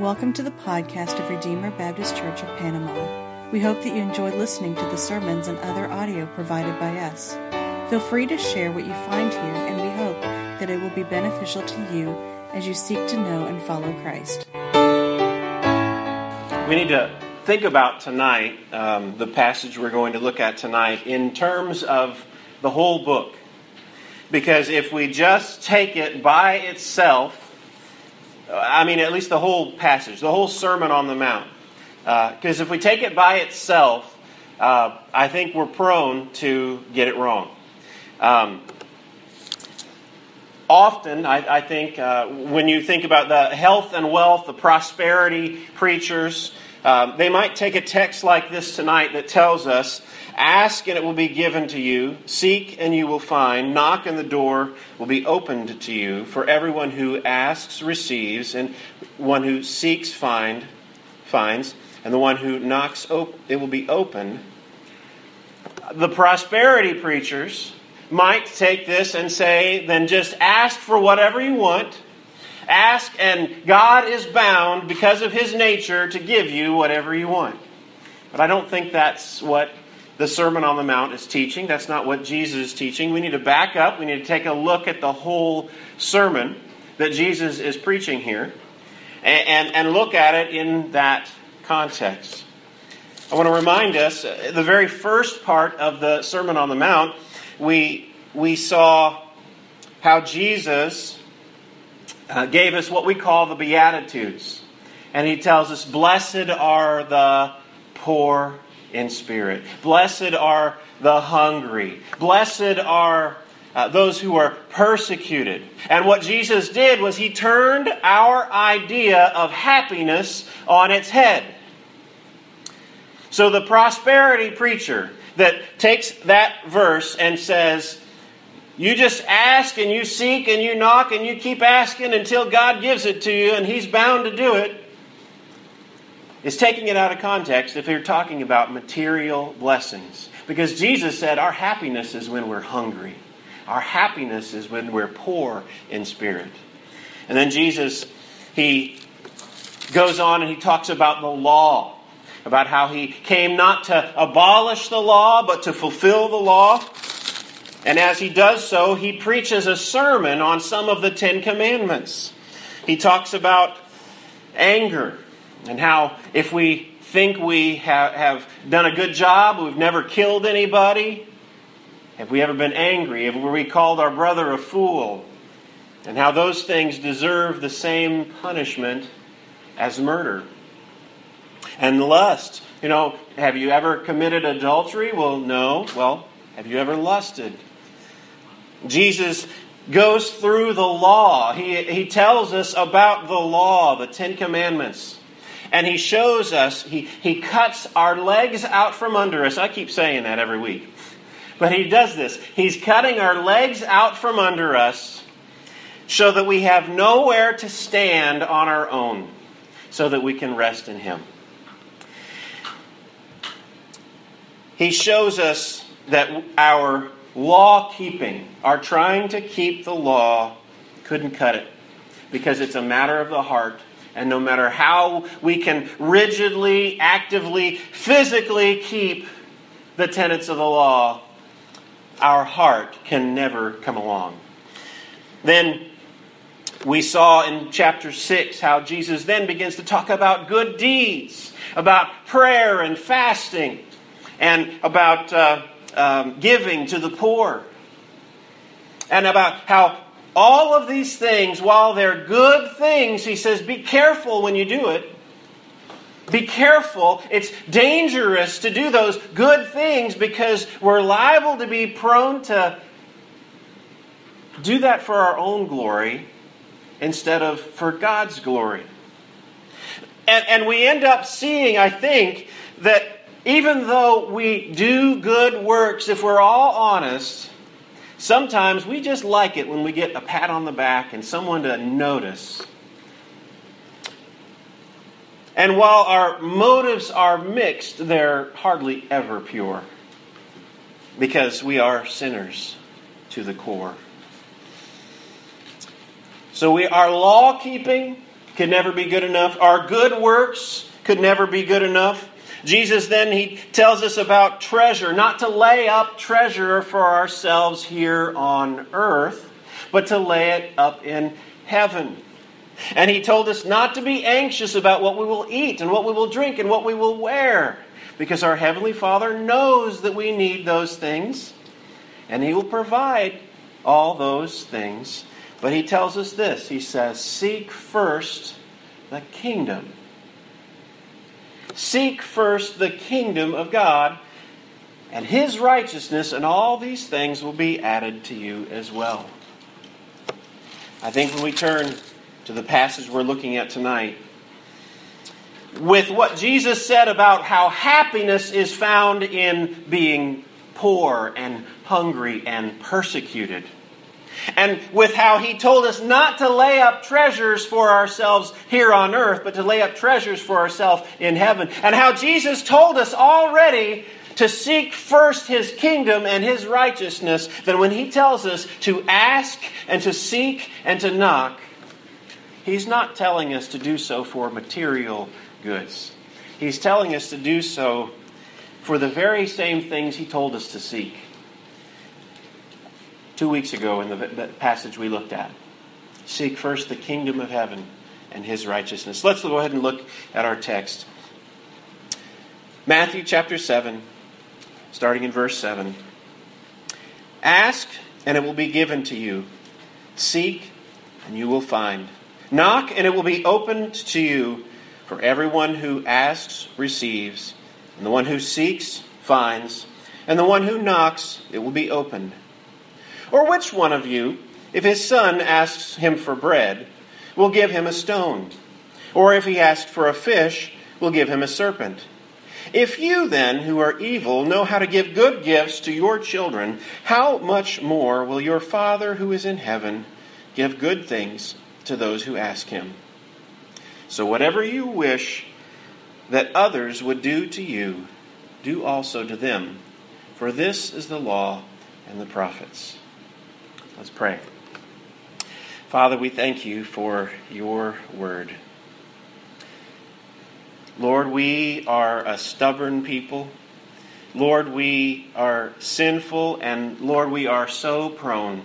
Welcome to the podcast of Redeemer Baptist Church of Panama. We hope that you enjoy listening to the sermons and other audio provided by us. Feel free to share what you find here, and we hope that it will be beneficial to you as you seek to know and follow Christ. We need to think about tonight, um, the passage we're going to look at tonight, in terms of the whole book. Because if we just take it by itself, I mean, at least the whole passage, the whole Sermon on the Mount. Because uh, if we take it by itself, uh, I think we're prone to get it wrong. Um, often, I, I think, uh, when you think about the health and wealth, the prosperity preachers, um, they might take a text like this tonight that tells us Ask and it will be given to you. Seek and you will find. Knock and the door will be opened to you. For everyone who asks receives, and one who seeks find finds, and the one who knocks it will be opened. The prosperity preachers might take this and say, then just ask for whatever you want. Ask, and God is bound because of his nature to give you whatever you want. But I don't think that's what the Sermon on the Mount is teaching. That's not what Jesus is teaching. We need to back up. We need to take a look at the whole sermon that Jesus is preaching here and, and, and look at it in that context. I want to remind us uh, the very first part of the Sermon on the Mount, we, we saw how Jesus uh, gave us what we call the Beatitudes. And he tells us, Blessed are the poor in spirit. Blessed are the hungry. Blessed are uh, those who are persecuted. And what Jesus did was he turned our idea of happiness on its head. So the prosperity preacher that takes that verse and says, you just ask and you seek and you knock and you keep asking until God gives it to you and He's bound to do it. it is taking it out of context if you're talking about material blessings. Because Jesus said our happiness is when we're hungry, our happiness is when we're poor in spirit. And then Jesus, he goes on and he talks about the law, about how he came not to abolish the law, but to fulfill the law. And as he does so, he preaches a sermon on some of the Ten Commandments. He talks about anger and how if we think we have, done a good job, we've never killed anybody, have we ever been angry, have we called our brother a fool, and how those things deserve the same punishment as murder. And lust. You know, have you ever committed adultery? Well, no. Well, have you ever lusted? Jesus goes through the law. He, he tells us about the law, the Ten Commandments. And he shows us, he, he cuts our legs out from under us. I keep saying that every week. But he does this. He's cutting our legs out from under us so that we have nowhere to stand on our own, so that we can rest in him. He shows us that our law keeping, our trying to keep the law, couldn't cut it because it's a matter of the heart and no matter how we can rigidly, actively, physically keep the tenets of the law, our heart can never come along. Then we saw in chapter 6 how Jesus then begins to talk about good deeds, about prayer and fasting, and about uh, um, giving to the poor, and about how all of these things, while they're good things, he says, be careful when you do it. Be careful. It's dangerous to do those good things because we're liable to be prone to do that for our own glory instead of for God's glory. And, and we end up seeing, I think, that even though we do good works, if we're all honest, Sometimes we just like it when we get a pat on the back and someone to notice. And while our motives are mixed, they're hardly ever pure because we are sinners to the core. So we are law keeping could never be good enough. Our good works could never be good enough. Jesus then he tells us about treasure, not to lay up treasure for ourselves here on earth, but to lay it up in heaven. And he told us not to be anxious about what we will eat and what we will drink and what we will wear, because our Heavenly Father knows that we need those things, and He will provide all those things. But He tells us this He says, Seek first the kingdom. Seek first the kingdom of God and His righteousness, and all these things will be added to you as well. I think when we turn to the passage we're looking at tonight, with what Jesus said about how happiness is found in being poor and hungry and persecuted. And with how he told us not to lay up treasures for ourselves here on earth, but to lay up treasures for ourselves in heaven. And how Jesus told us already to seek first his kingdom and his righteousness, then when he tells us to ask and to seek and to knock, he's not telling us to do so for material goods. He's telling us to do so for the very same things he told us to seek. Two weeks ago, in the passage we looked at, seek first the kingdom of heaven and his righteousness. Let's go ahead and look at our text. Matthew chapter 7, starting in verse 7. Ask, and it will be given to you. Seek, and you will find. Knock, and it will be opened to you. For everyone who asks receives, and the one who seeks finds, and the one who knocks it will be opened. Or which one of you, if his son asks him for bread, will give him a stone? Or if he asks for a fish, will give him a serpent? If you then, who are evil, know how to give good gifts to your children, how much more will your Father who is in heaven give good things to those who ask him? So whatever you wish that others would do to you, do also to them. For this is the law and the prophets. Let's pray. Father, we thank you for your word. Lord, we are a stubborn people. Lord, we are sinful, and Lord, we are so prone,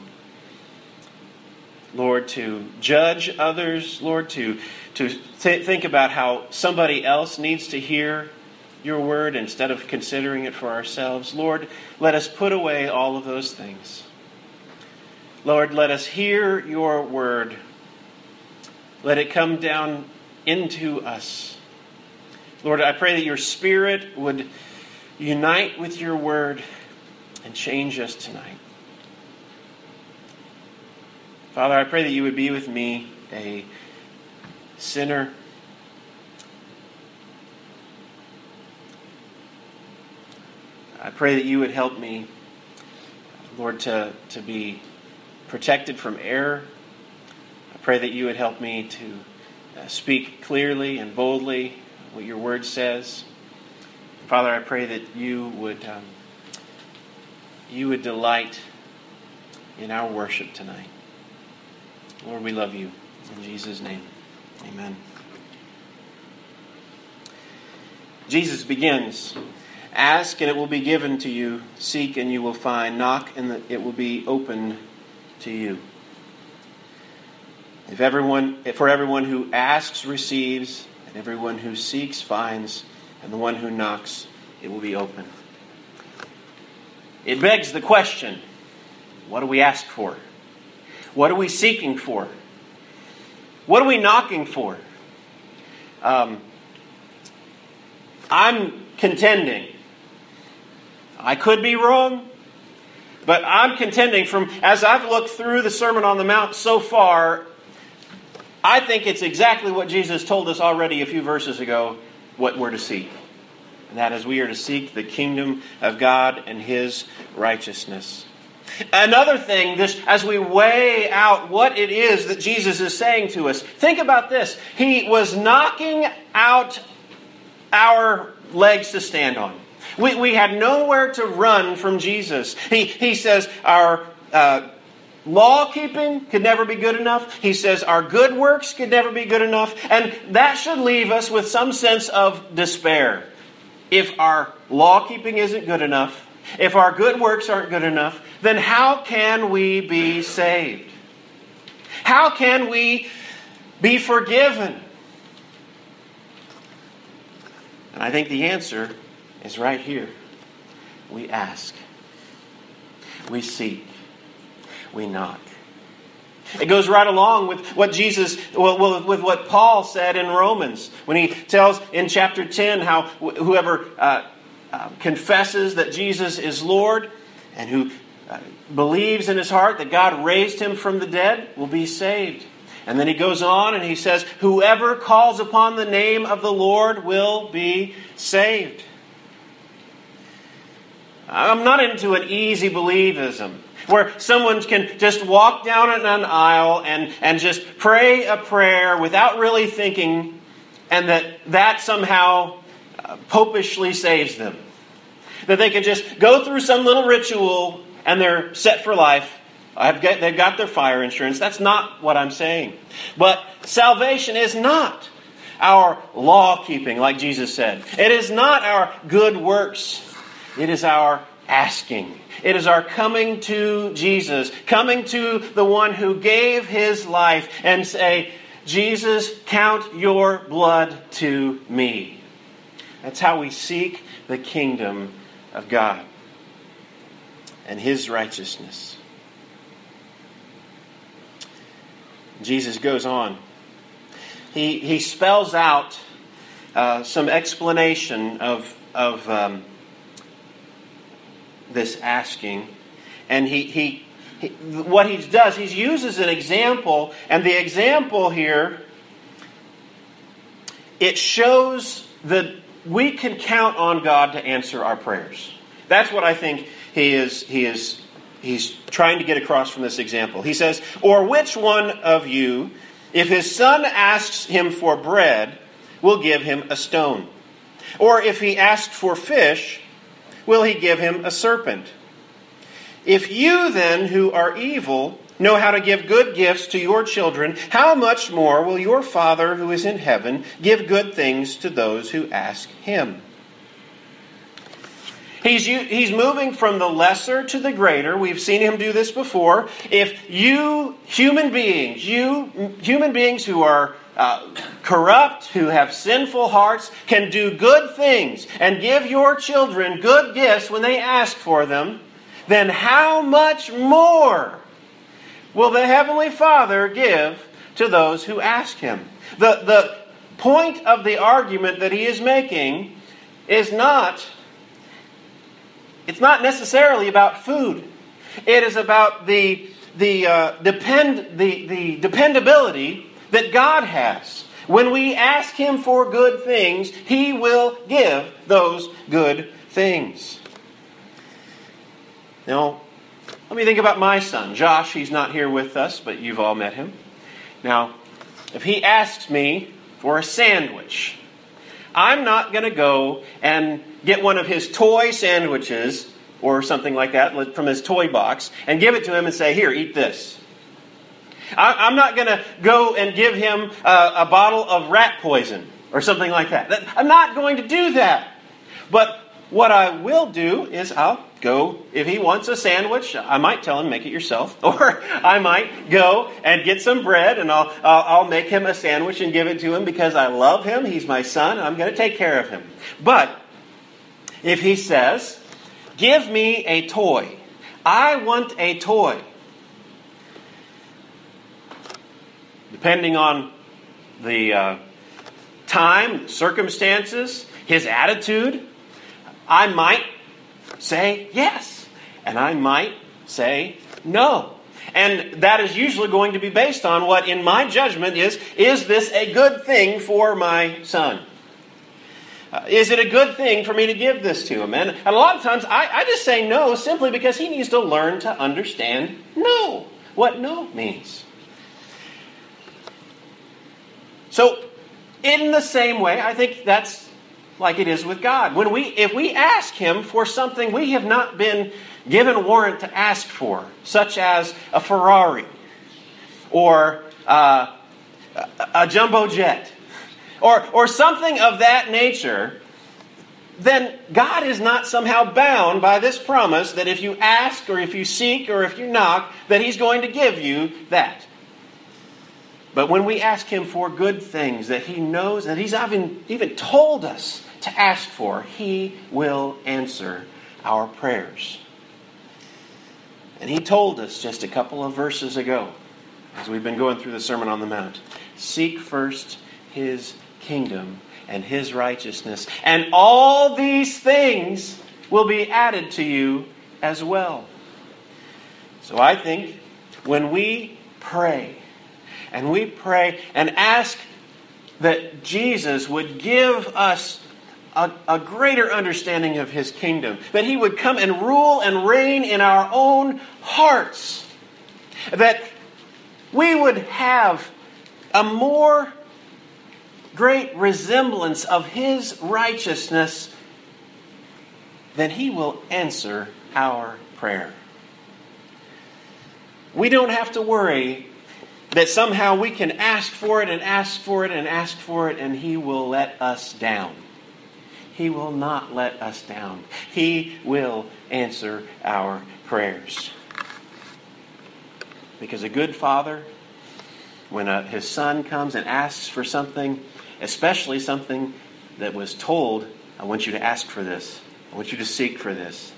Lord, to judge others, Lord, to to th- think about how somebody else needs to hear your word instead of considering it for ourselves. Lord, let us put away all of those things. Lord, let us hear your word. Let it come down into us. Lord, I pray that your spirit would unite with your word and change us tonight. Father, I pray that you would be with me, a sinner. I pray that you would help me, Lord, to, to be protected from error. I pray that you would help me to uh, speak clearly and boldly what your word says. Father, I pray that you would um, you would delight in our worship tonight. Lord, we love you. In Jesus' name. Amen. Jesus begins Ask and it will be given to you, seek and you will find, knock and it will be open to you. If everyone, for everyone who asks receives, and everyone who seeks finds, and the one who knocks it will be open. It begs the question what do we ask for? What are we seeking for? What are we knocking for? Um, I'm contending. I could be wrong, but I'm contending from, as I've looked through the Sermon on the Mount so far, I think it's exactly what Jesus told us already a few verses ago what we're to seek. And that is, we are to seek the kingdom of God and His righteousness. Another thing, this, as we weigh out what it is that Jesus is saying to us, think about this. He was knocking out our legs to stand on. We, we had nowhere to run from Jesus. He, he says our, uh, law keeping could never be good enough. He says our good works could never be good enough. And that should leave us with some sense of despair. If our law keeping isn't good enough, if our good works aren't good enough, then how can we be saved? How can we be forgiven? And I think the answer is right here. We ask, we seek, we knock. It goes right along with what Jesus, well, with what Paul said in Romans when he tells in chapter 10 how whoever uh, uh, confesses that Jesus is Lord and who uh, believes in his heart that God raised him from the dead will be saved. And then he goes on and he says, Whoever calls upon the name of the Lord will be saved. I'm not into an easy believism where someone can just walk down an aisle and, and just pray a prayer without really thinking, and that that somehow uh, popishly saves them. That they can just go through some little ritual and they're set for life. I've Got, they've got their fire insurance. That's not what I'm saying. But salvation is not our law keeping, like Jesus said. It is not our good works. It is our asking. It is our coming to Jesus, coming to the one who gave his life and say, Jesus, count your blood to me. That's how we seek the kingdom of God and his righteousness. Jesus goes on. He, he spells out uh, some explanation of, of um, this asking. And he, he, he, what he does, he uses an example, and the example here, it shows that we can count on God to answer our prayers. That's what I think he is, he is he's trying to get across from this example. He says, Or which one of you, if his son asks him for bread, will give him a stone? Or if he asks for fish, will he give him a serpent? If you then, who are evil, know how to give good gifts to your children, how much more will your Father who is in heaven give good things to those who ask him? He's, he's moving from the lesser to the greater. We've seen him do this before. If you, human beings, you human beings who are uh, corrupt, who have sinful hearts, can do good things and give your children good gifts when they ask for them, then how much more will the Heavenly Father give to those who ask Him? The, the point of the argument that he is making is not it's not necessarily about food. It is about the, the, uh, depend, the, the dependability that God has. When we ask Him for good things, He will give those good things. Now, let me think about my son, Josh. He's not here with us, but you've all met him. Now, if he asks me for a sandwich, I'm not going to go and get one of his toy sandwiches or something like that from his toy box and give it to him and say, Here, eat this. I'm not going to go and give him a, a, bottle of rat poison or something like that. I'm not going to do that. But what I will do is I'll go, if he wants a sandwich, I might tell him, make it yourself. Or I might go and get some bread and I'll, I'll, I'll make him a sandwich and give it to him because I love him. He's my son. I'm going to take care of him. But if he says, Give me a toy, I want a toy. Depending on the uh, time, circumstances, his attitude, I might say yes, and I might say no. And that is usually going to be based on what, in my judgment, is is this a good thing for my son? Uh, is it a good thing for me to give this to him? And, and a lot of times I, I just say no simply because he needs to learn to understand no, what no means. So, in the same way, I think that's like it is with God. When we, if we ask Him for something we have not been given warrant to ask for, such as a Ferrari or uh, a jumbo jet or, or something of that nature, then God is not somehow bound by this promise that if you ask or if you seek or if you knock, that He's going to give you that. But when we ask Him for good things that He knows, that He's even, even told us to ask for, He will answer our prayers. And He told us just a couple of verses ago, as we've been going through the Sermon on the Mount seek first His kingdom and His righteousness, and all these things will be added to you as well. So I think when we pray, and we pray and ask that Jesus would give us a, a, greater understanding of his kingdom, that he would come and rule and reign in our own hearts, that we would have a more great resemblance of his righteousness, then he will answer our prayer. We don't have to worry that somehow we can ask for it and ask for it and ask for it, and He will let us down. He will not let us down. He will answer our prayers. Because a good father, when a, his son comes and asks for something, especially something that was told, I want you to ask for this, I want you to seek for this,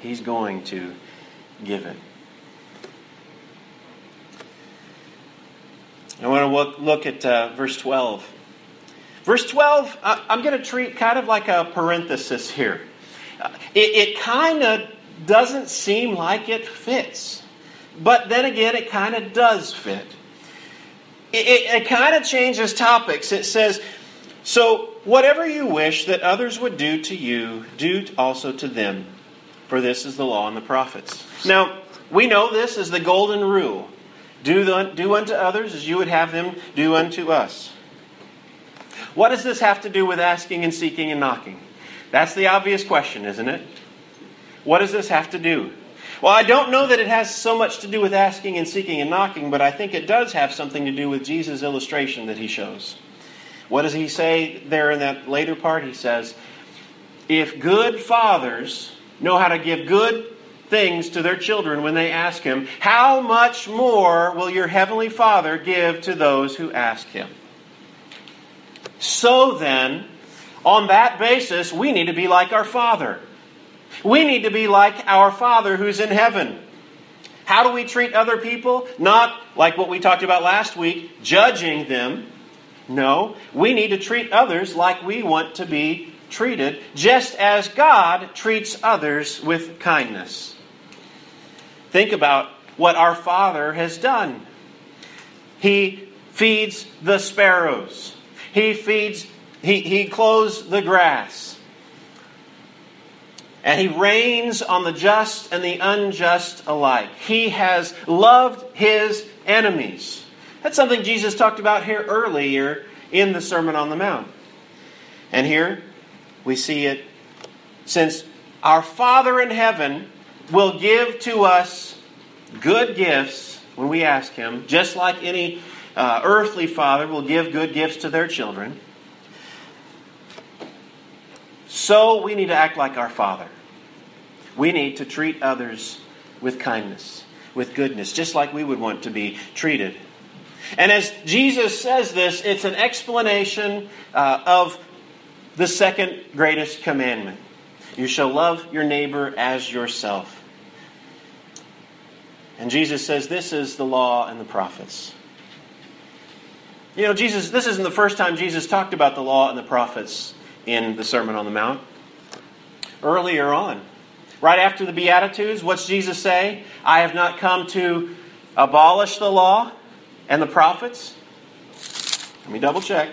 he's going to give it. I want to look, look at uh, verse 12. Verse 12, I'm going to treat kind of like a parenthesis here. Uh, it, it kind of doesn't seem like it fits, but then again, it kind of does fit. It, it, it kind of changes topics. It says, So, whatever you wish that others would do to you, do also to them, for this is the law and the prophets. Now, we know this is the golden rule. Do, the, do unto others as you would have them do unto us. What does this have to do with asking and seeking and knocking? That's the obvious question, isn't it? What does this have to do? Well, I don't know that it has so much to do with asking and seeking and knocking, but I think it does have something to do with Jesus' illustration that he shows. What does he say there in that later part? He says, If good fathers know how to give good things to their children when they ask Him, how much more will your Heavenly Father give to those who ask Him? So then, on that basis, we need to be like our Father. We need to be like our Father who's in heaven. How do we treat other people? Not like what we talked about last week, judging them. No, we need to treat others like we want to be treated, just as God treats others with kindness. Think about what our Father has done. He feeds the sparrows. He feeds, he, he clothes the grass. And he rains on the just and the unjust alike. He has loved his enemies. That's something Jesus talked about here earlier in the Sermon on the Mount. And here we see it since our Father in heaven will give to us good gifts when we ask Him, just like any uh, earthly father will give good gifts to their children. So we need to act like our Father. We need to treat others with kindness, with goodness, just like we would want to be treated. And as Jesus says this, it's an explanation uh, of the second greatest commandment. You shall love your neighbor as yourself. And Jesus says, This is the law and the prophets. You know, Jesus, this isn't the first time Jesus talked about the law and the prophets in the Sermon on the Mount. Earlier on, right after the Beatitudes, what's Jesus say? I have not come to abolish the law and the prophets. Let me double check.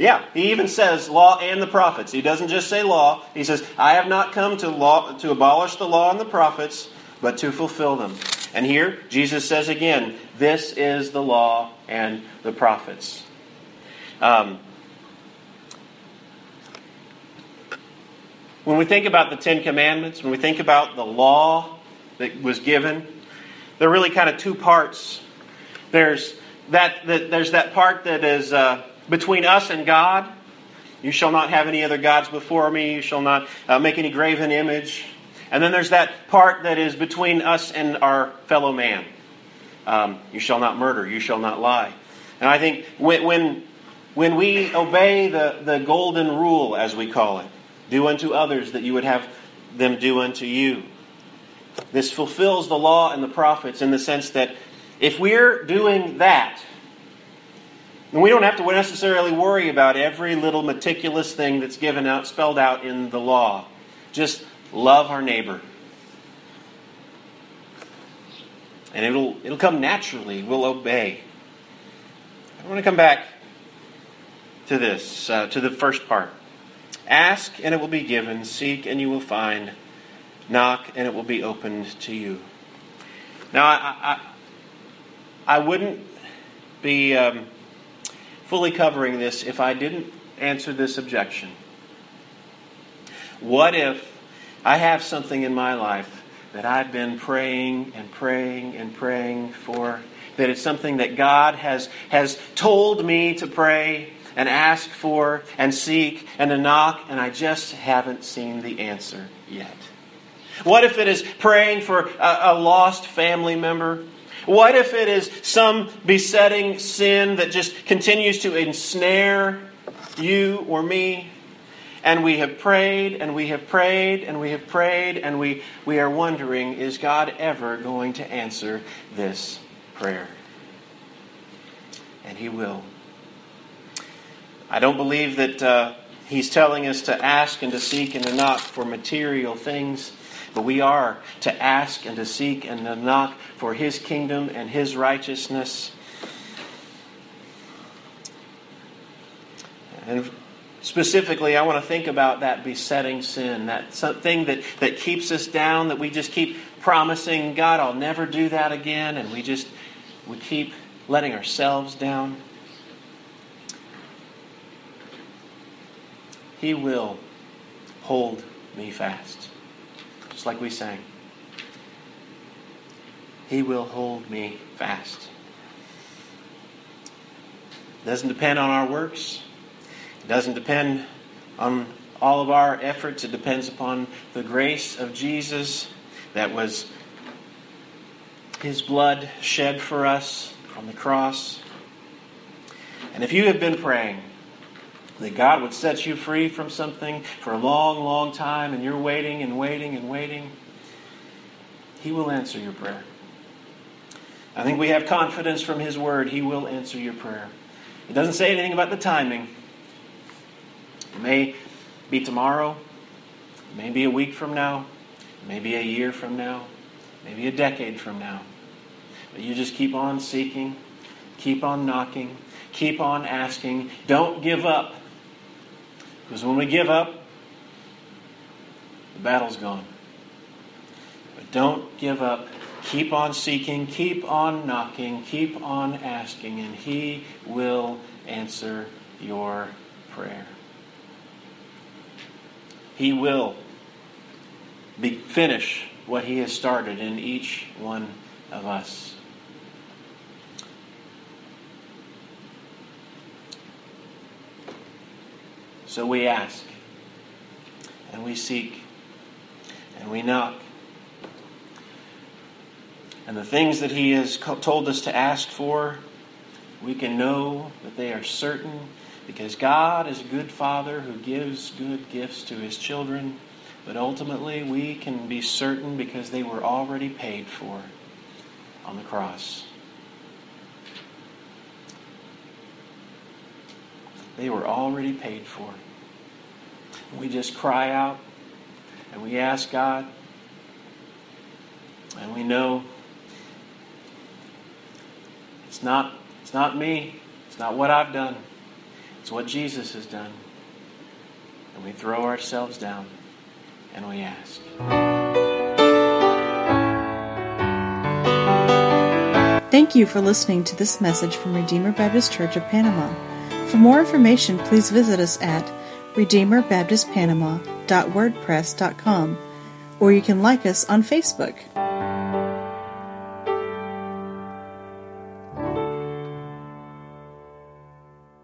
Yeah, he even says law and the prophets. He doesn't just say law. He says, I have not come to law to abolish the law and the prophets, but to fulfill them. And here, Jesus says again, This is the law and the prophets. Um, when we think about the Ten Commandments, when we think about the law that was given, there are really kind of two parts. There's that, that there's that part that is uh, between us and God. You shall not have any other gods before me. You shall not uh, make any graven image. And then there's that part that is between us and our fellow man. Um, you shall not murder. You shall not lie. And I think when, when, when we obey the, the golden rule, as we call it, do unto others that you would have them do unto you. This fulfills the law and the prophets in the sense that if we're doing that, then we don't have to necessarily worry about every little meticulous thing that's given out, spelled out in the law. Just love our neighbor. And it'll, it'll come naturally. We'll obey. I want to come back to this, uh, to the first part. Ask and it will be given. Seek and you will find. Knock and it will be opened to you. Now, I, I, I wouldn't be um, fully covering this if I didn't answer this objection. What if I have something in my life that I've been praying and praying and praying for? That it's something that God has, has told me to pray and ask for and seek and to knock, and I just haven't seen the answer yet? What if it is praying for a, a lost family member? What if it is some besetting sin that just continues to ensnare you or me? And we have prayed and we have prayed and we have prayed and we, we are wondering is God ever going to answer this prayer? And He will. I don't believe that uh, He's telling us to ask and to seek and to knock for material things. But we are to ask and to seek and to knock for His kingdom and His righteousness. And specifically, I want to think about that besetting sin, that thing that, that keeps us down, that we just keep promising, God, I'll never do that again, and we just we keep letting ourselves down. He will hold me fast just like we sang. He will hold me fast. It doesn't depend on our works. It doesn't depend on all of our efforts. It depends upon the grace of Jesus that was his blood shed for us on the cross. And if you have been praying, that God would set you free from something for a long, long time, and you're waiting and waiting and waiting, He will answer your prayer. I think we have confidence from His Word. He will answer your prayer. It doesn't say anything about the timing. It may be tomorrow, it may be a week from now, maybe a year from now, maybe a decade from now. But you just keep on seeking, keep on knocking, keep on asking. Don't give up. Because when we give up, the battle's gone. But don't give up. Keep on seeking, keep on knocking, keep on asking, and He will answer your prayer. He will be, finish what He has started in each one of us. So we ask, and we seek, and we knock. And the things that He has told us to ask for, we can know that they are certain because God is a good Father who gives good gifts to His children. But ultimately, we can be certain because they were already paid for on the cross. They were already paid for. We just cry out and we ask God, and we know it's not, it's not me, it's not what I've done, it's what Jesus has done. And we throw ourselves down and we ask. Thank you for listening to this message from Redeemer Baptist Church of Panama. For more information, please visit us at redeemerbaptistpanama.wordpress.com or you can like us on Facebook.